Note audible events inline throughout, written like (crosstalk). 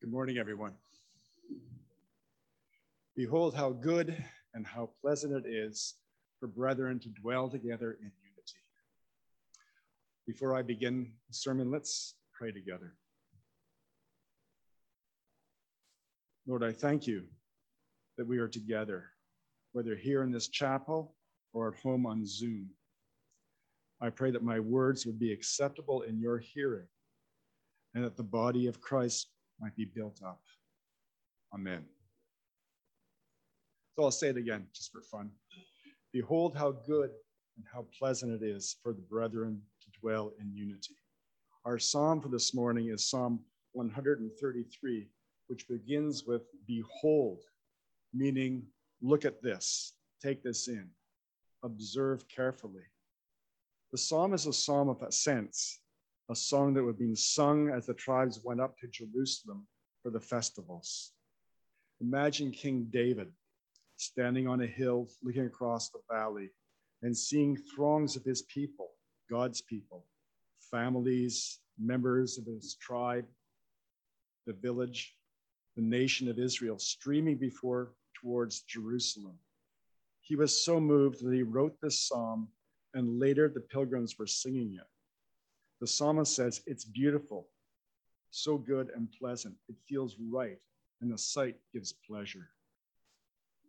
Good morning, everyone. Behold, how good and how pleasant it is for brethren to dwell together in unity. Before I begin the sermon, let's pray together. Lord, I thank you that we are together, whether here in this chapel or at home on Zoom. I pray that my words would be acceptable in your hearing and that the body of Christ might be built up. Amen. So I'll say it again just for fun. Behold, how good and how pleasant it is for the brethren to dwell in unity. Our psalm for this morning is Psalm 133, which begins with Behold, meaning look at this, take this in, observe carefully. The psalm is a psalm of ascents, a song that would be sung as the tribes went up to Jerusalem for the festivals. Imagine King David standing on a hill, looking across the valley, and seeing throngs of his people, God's people, families, members of his tribe, the village, the nation of Israel, streaming before towards Jerusalem. He was so moved that he wrote this psalm, and later the pilgrims were singing it. The psalmist says, It's beautiful, so good and pleasant. It feels right, and the sight gives pleasure.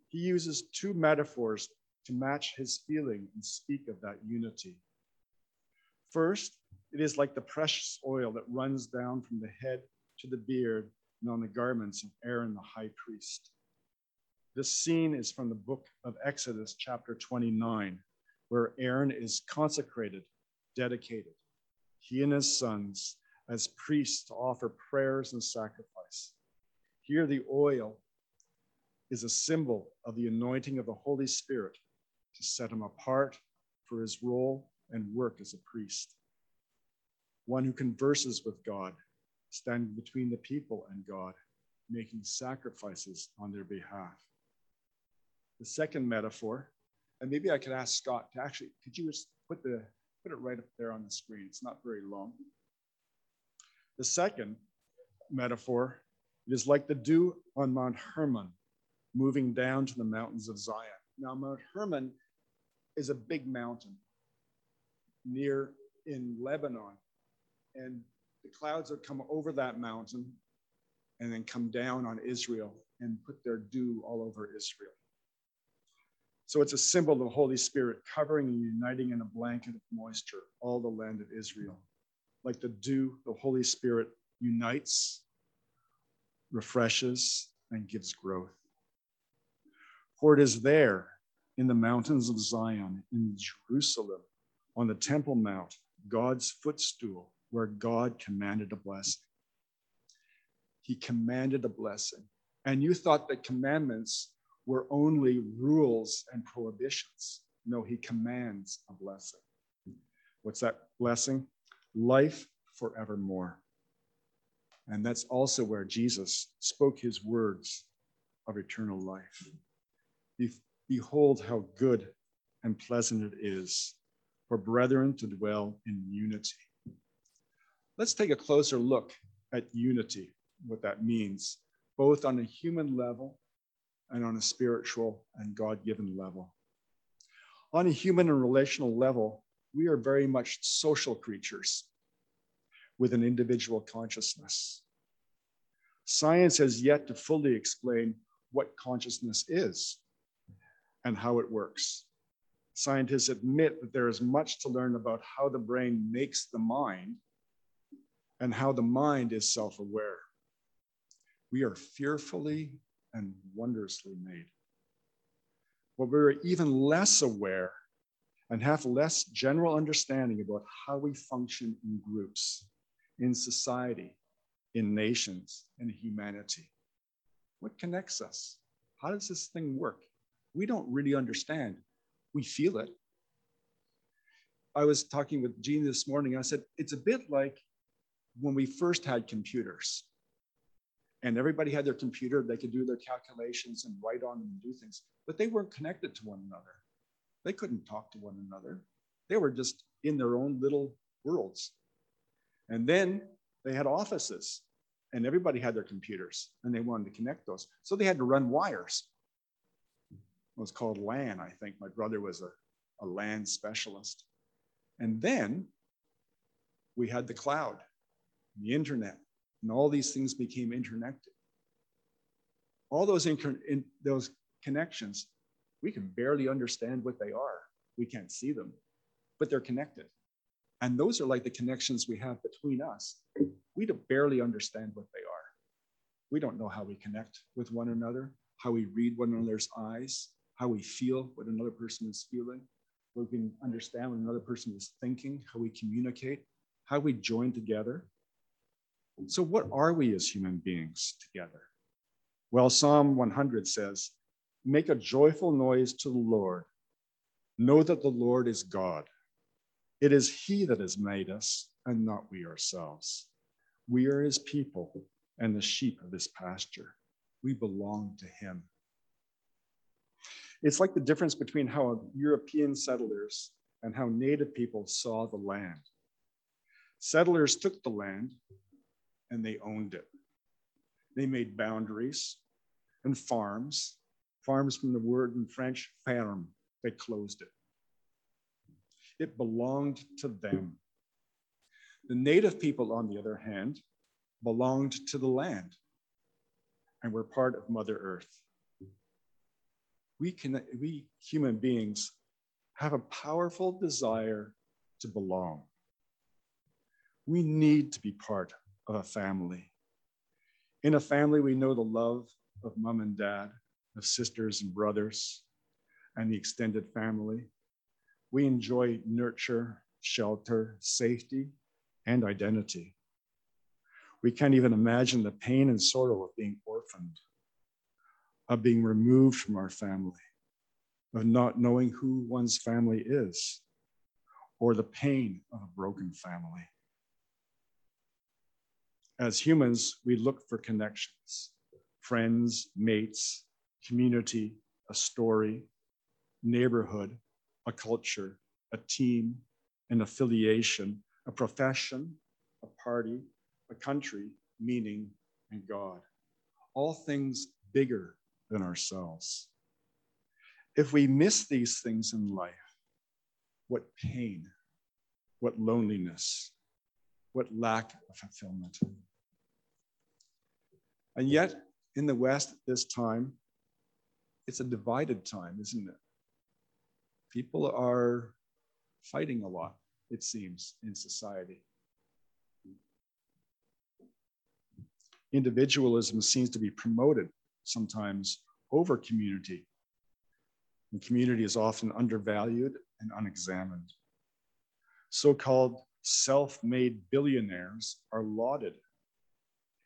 He uses two metaphors to match his feeling and speak of that unity. First, it is like the precious oil that runs down from the head to the beard and on the garments of Aaron the high priest. This scene is from the book of Exodus, chapter 29, where Aaron is consecrated, dedicated, he and his sons as priests to offer prayers and sacrifice. Here, the oil is a symbol of the anointing of the Holy Spirit to set him apart for his role and work as a priest. One who converses with God, standing between the people and God, making sacrifices on their behalf. The second metaphor, and maybe I could ask Scott to actually, could you just put the put it right up there on the screen. It's not very long. The second metaphor it is like the dew on Mount Hermon moving down to the mountains of Zion. Now, Mount Hermon is a big mountain near in Lebanon. And the clouds would come over that mountain and then come down on Israel and put their dew all over Israel. So it's a symbol of the Holy Spirit covering and uniting in a blanket of moisture all the land of Israel. Like the dew, the Holy Spirit unites, refreshes, and gives growth. For it is there in the mountains of Zion, in Jerusalem, on the Temple Mount, God's footstool, where God commanded a blessing. He commanded a blessing. And you thought that commandments were only rules and prohibitions. No, he commands a blessing. What's that blessing? Life forevermore. And that's also where Jesus spoke his words of eternal life. Behold, how good and pleasant it is for brethren to dwell in unity. Let's take a closer look at unity, what that means, both on a human level and on a spiritual and God given level. On a human and relational level, we are very much social creatures with an individual consciousness. Science has yet to fully explain what consciousness is and how it works. Scientists admit that there is much to learn about how the brain makes the mind and how the mind is self aware. We are fearfully and wondrously made. But we're even less aware and have less general understanding about how we function in groups, in society, in nations, in humanity. What connects us? How does this thing work? We don't really understand. We feel it. I was talking with Jean this morning. I said, it's a bit like when we first had computers and everybody had their computer they could do their calculations and write on them and do things but they weren't connected to one another they couldn't talk to one another they were just in their own little worlds. And then they had offices and everybody had their computers and they wanted to connect those. So they had to run wires. It was called LAN, I think. My brother was a, a LAN specialist. And then we had the cloud, the internet, and all these things became interconnected. All those, in, those connections, we can barely understand what they are. We can't see them, but they're connected. And those are like the connections we have between us. We barely understand what they are. We don't know how we connect with one another, how we read one another's eyes, how we feel what another person is feeling. We can understand what another person is thinking, how we communicate, how we join together. So, what are we as human beings together? Well, Psalm 100 says, Make a joyful noise to the Lord. Know that the Lord is God. It is He that has made us, and not we ourselves. We are His people and the sheep of His pasture. We belong to Him. It's like the difference between how European settlers and how Native people saw the land. Settlers took the land and they owned it. They made boundaries and farms, farms from the word in French, ferme, they closed it. It belonged to them. The native people, on the other hand, belonged to the land and were part of Mother Earth. We, can, we human beings have a powerful desire to belong. We need to be part of a family. In a family, we know the love of mom and dad, of sisters and brothers, and the extended family. We enjoy nurture, shelter, safety, and identity. We can't even imagine the pain and sorrow of being orphaned, of being removed from our family, of not knowing who one's family is, or the pain of a broken family. As humans, we look for connections friends, mates, community, a story, neighborhood, a culture, a team, an affiliation, a profession, a party, a country, meaning, and God. All things bigger than ourselves. If we miss these things in life, what pain, what loneliness, what lack of fulfillment. And yet, in the West this time, it's a divided time, isn't it? people are fighting a lot, it seems, in society. Individualism seems to be promoted sometimes over community. And community is often undervalued and unexamined. So called self made billionaires are lauded,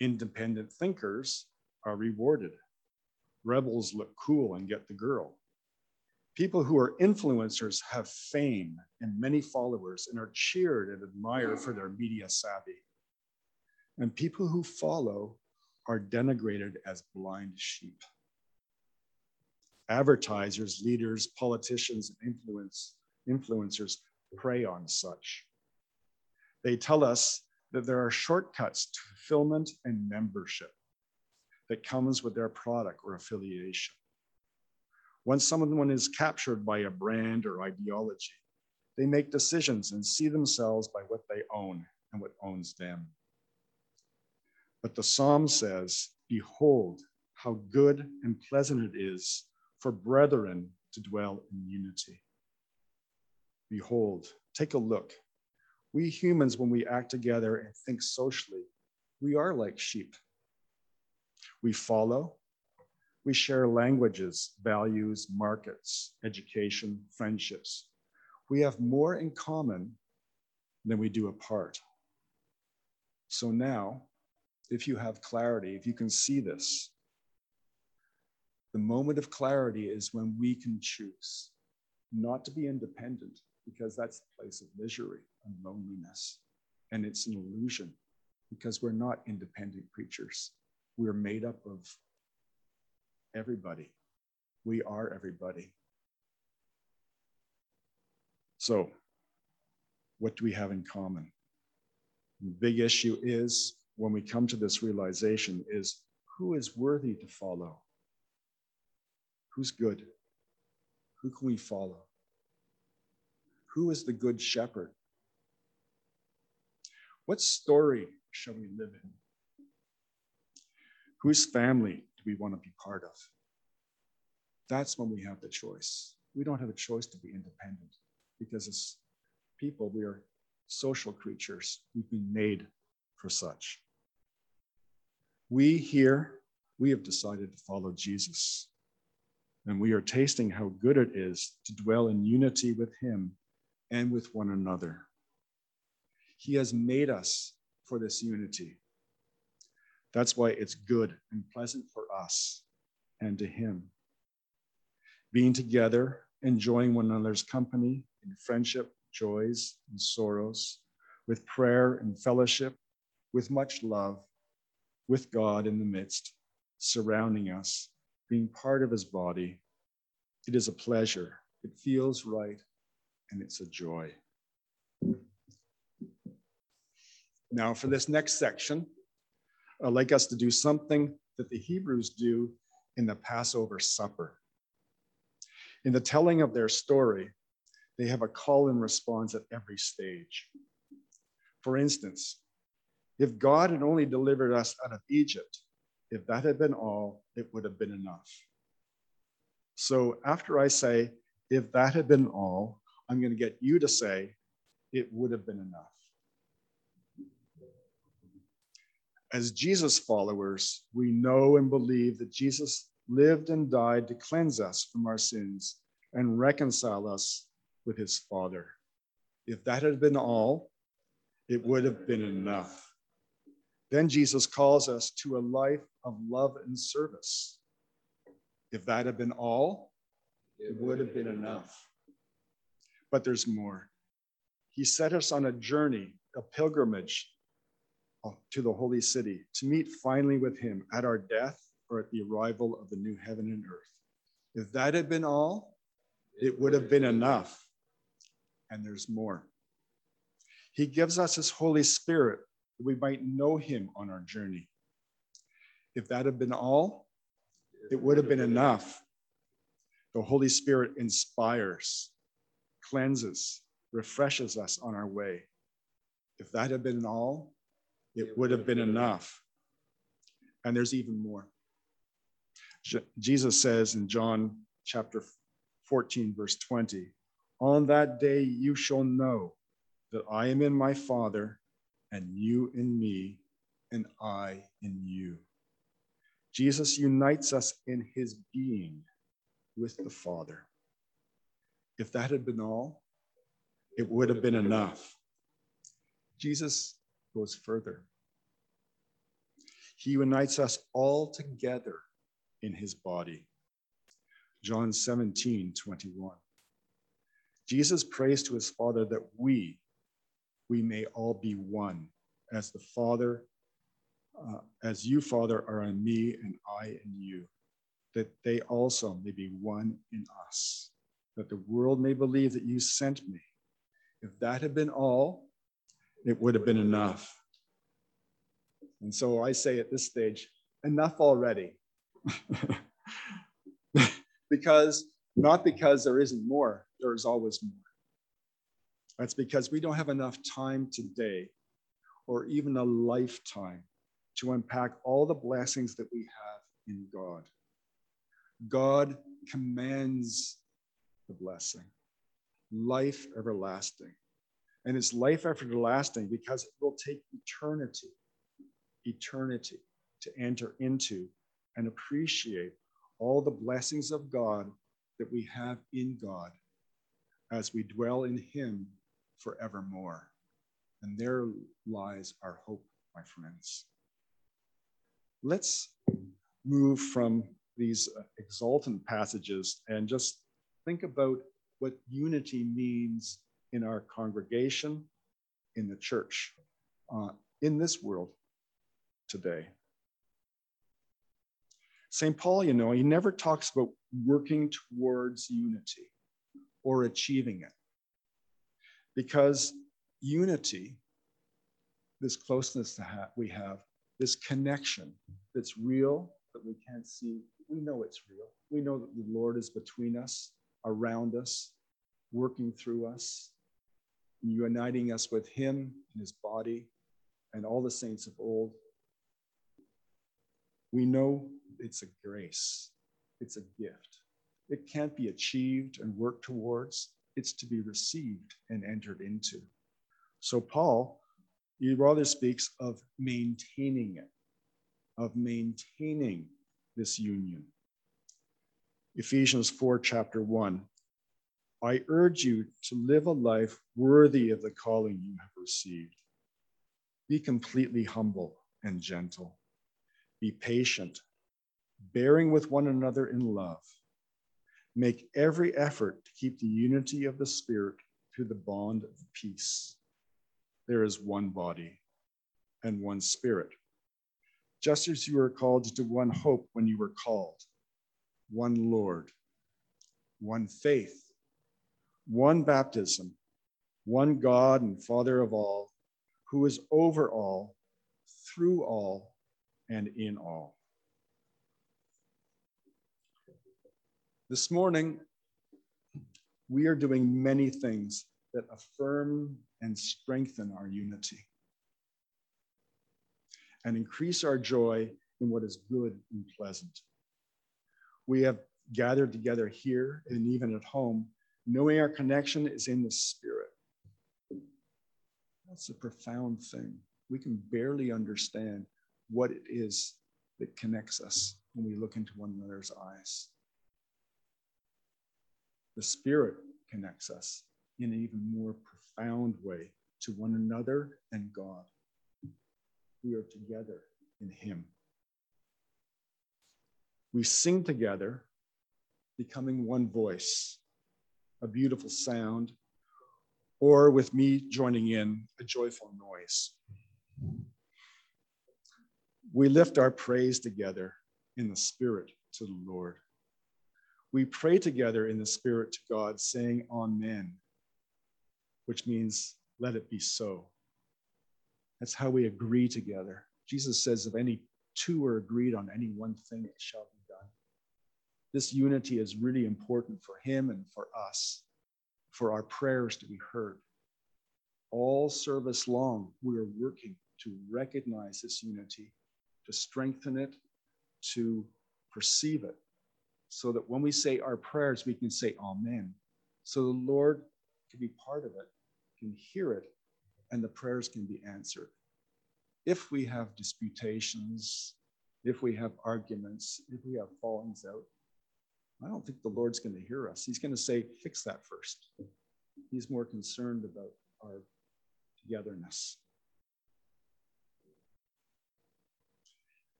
independent thinkers are rewarded. Rebels look cool and get the girl. People who are influencers have fame and many followers and are cheered and admired for their media savvy. And people who follow are denigrated as blind sheep. Advertisers, leaders, politicians, and influence, influencers prey on such. They tell us that there are shortcuts to fulfillment and membership that comes with their product or affiliation. Once someone is captured by a brand or ideology, they make decisions and see themselves by what they own and what owns them. But the psalm says, Behold, how good and pleasant it is for brethren to dwell in unity. Behold, take a look. We humans, when we act together and think socially, we are like sheep. We follow, we share languages, values, markets, education, friendships. We have more in common than we do apart. So now, if you have clarity, if you can see this, the moment of clarity is when we can choose not to be independent, because that's the place of misery and loneliness. And it's an illusion because we're not independent creatures. We're made up of everybody. We are everybody. So, what do we have in common? The big issue is when we come to this realization is who is worthy to follow? Who's good? Who can we follow? Who is the good shepherd? What story shall we live in? Whose family do we want to be part of? That's when we have the choice. We don't have a choice to be independent because as people, we are social creatures. We've been made for such. We here, we have decided to follow Jesus. And we are tasting how good it is to dwell in unity with Him and with one another. He has made us for this unity. That's why it's good and pleasant for us and to Him. Being together, enjoying one another's company in friendship, joys, and sorrows, with prayer and fellowship, with much love, with God in the midst, surrounding us, being part of His body. It is a pleasure. It feels right, and it's a joy. Now, for this next section, I'd like us to do something that the Hebrews do in the Passover supper. In the telling of their story, they have a call and response at every stage. For instance, if God had only delivered us out of Egypt, if that had been all, it would have been enough. So after I say, if that had been all, I'm going to get you to say, it would have been enough. As Jesus followers, we know and believe that Jesus lived and died to cleanse us from our sins and reconcile us with his Father. If that had been all, it would have been enough. Then Jesus calls us to a life of love and service. If that had been all, it would have been enough. But there's more. He set us on a journey, a pilgrimage uh, to the holy city to meet finally with him at our death or at the arrival of the new heaven and earth. If that had been all, it would have been enough. And there's more. He gives us his Holy Spirit that we might know him on our journey. If that had been all, it would have been enough. The Holy Spirit inspires, cleanses, refreshes us on our way. If that had been all, it would have been enough. And there's even more. Jesus says in John chapter 14, verse 20, On that day you shall know that I am in my Father, and you in me, and I in you. Jesus unites us in his being with the Father. If that had been all, it would have been enough. Jesus goes further. He unites us all together in his body. John 17, 21. Jesus prays to his Father that we, we may all be one, as the Father, uh, as you, Father, are in me and I in you, that they also may be one in us, that the world may believe that you sent me. If that had been all, it would have been enough. And so I say at this stage, enough already. (laughs) because not because there isn't more, there is always more. That's because we don't have enough time today or even a lifetime to unpack all the blessings that we have in God. God commands the blessing, life everlasting. And it's life everlasting because it will take eternity, eternity to enter into and appreciate all the blessings of God that we have in God as we dwell in Him forevermore. And there lies our hope, my friends. Let's move from these uh, exultant passages and just think about what unity means in our congregation, in the church, uh, in this world today. St. Paul, you know, he never talks about working towards unity or achieving it because unity, this closeness that we have, this connection that's real, that we can't see, we know it's real. We know that the Lord is between us, around us, working through us, uniting us with Him in His body and all the saints of old. We know it's a grace, it's a gift. It can't be achieved and worked towards, it's to be received and entered into. So, Paul, he rather speaks of maintaining it, of maintaining this union. Ephesians 4, chapter 1. I urge you to live a life worthy of the calling you have received. Be completely humble and gentle. Be patient, bearing with one another in love. Make every effort to keep the unity of the Spirit through the bond of peace. There is one body and one Spirit. Just as you were called to one hope when you were called, one Lord, one faith, one baptism, one God and Father of all, who is over all, through all, and in all. This morning, we are doing many things that affirm and strengthen our unity and increase our joy in what is good and pleasant. We have gathered together here and even at home, knowing our connection is in the Spirit. That's a profound thing. We can barely understand what it is that connects us when we look into one another's eyes. The Spirit connects us in an even more profound way to one another and God. We are together in Him. We sing together, becoming one voice, a beautiful sound, or with me joining in, a joyful noise. We lift our praise together in the Spirit to the Lord. We pray together in the Spirit to God, saying, Amen, which means, let it be so. That's how we agree together. Jesus says, if any two are agreed on any one thing, it shall be. This unity is really important for him and for us, for our prayers to be heard. All service long, we are working to recognize this unity, to strengthen it, to perceive it, so that when we say our prayers, we can say Amen. So the Lord can be part of it, can hear it, and the prayers can be answered. If we have disputations, if we have arguments, if we have fallings out, I don't think the Lord's going to hear us. He's going to say, fix that first. He's more concerned about our togetherness.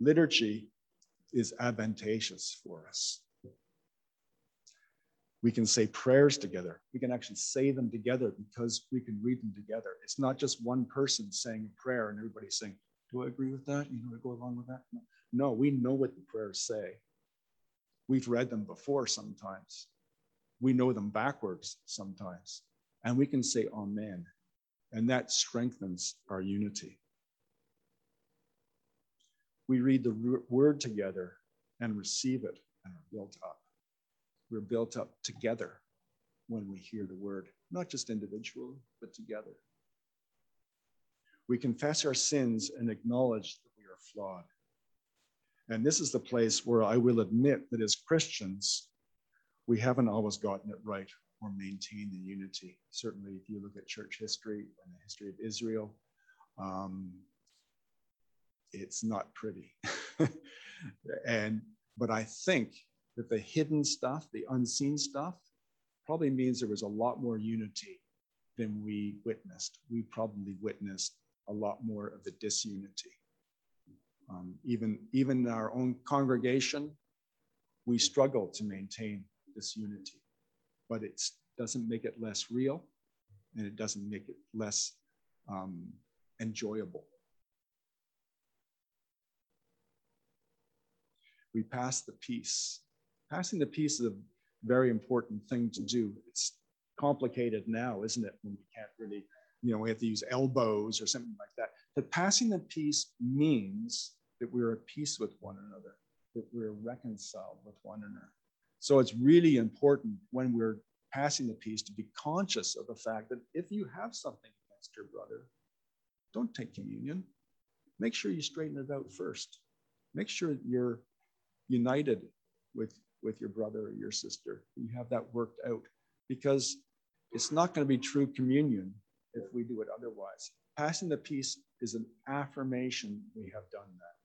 Liturgy is advantageous for us. We can say prayers together. We can actually say them together because we can read them together. It's not just one person saying a prayer and everybody saying, Do I agree with that? You know, I go along with that? No. no, we know what the prayers say. We've read them before sometimes. We know them backwards sometimes. And we can say Amen. And that strengthens our unity we read the word together and receive it and are built up. We're built up together when we hear the word, not just individually, but together. We confess our sins and acknowledge that we are flawed. And this is the place where I will admit that as Christians, we haven't always gotten it right or maintained the unity. Certainly, if you look at church history and the history of Israel, um, it's not pretty. (laughs) and but I think that the hidden stuff, the unseen stuff, probably means there was a lot more unity than we witnessed. We probably witnessed a lot more of the disunity. Um, even even in our own congregation, we struggle to maintain this unity, but it doesn't make it less real, and it doesn't make it less um, enjoyable. we pass the peace. Passing the peace is a very important thing to do. It's complicated now, isn't it, when we can't really you know, we have to use elbows or something like that. But passing the peace means that we're at peace with one another, that we're reconciled with one another. So it's really important when we're passing the peace to be conscious of the fact that if you have something against your brother, don't take communion. Make sure you straighten it out first. Make sure you're united with, with your brother or your sister. You have that worked out because it's not going to be true communion if we do it otherwise. Passing the peace is an affirmation we have done that,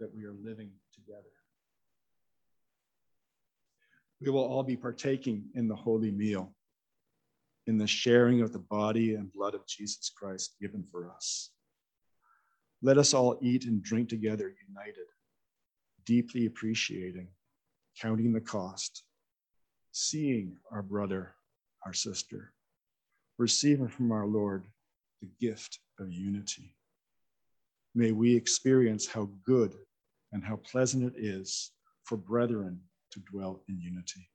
that we are living together. We will all be partaking in the holy meal, in the sharing of the body and blood of Jesus Christ given for us. Let us all eat and drink together, united, deeply appreciating, counting the cost, seeing our brother, our sister, receiving from our Lord the gift of unity. May we experience how good and how pleasant it is for brethren to dwell in unity.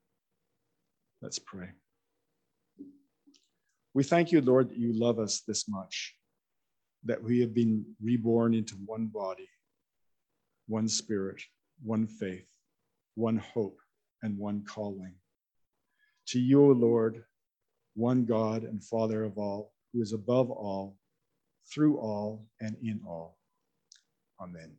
Let's pray. We thank you, Lord, that you love us this much, that we have been reborn into one body, one spirit, one faith, one hope, and one calling. To you, O Lord, one God and Father of all, who is above all, through all, and in all. Amen.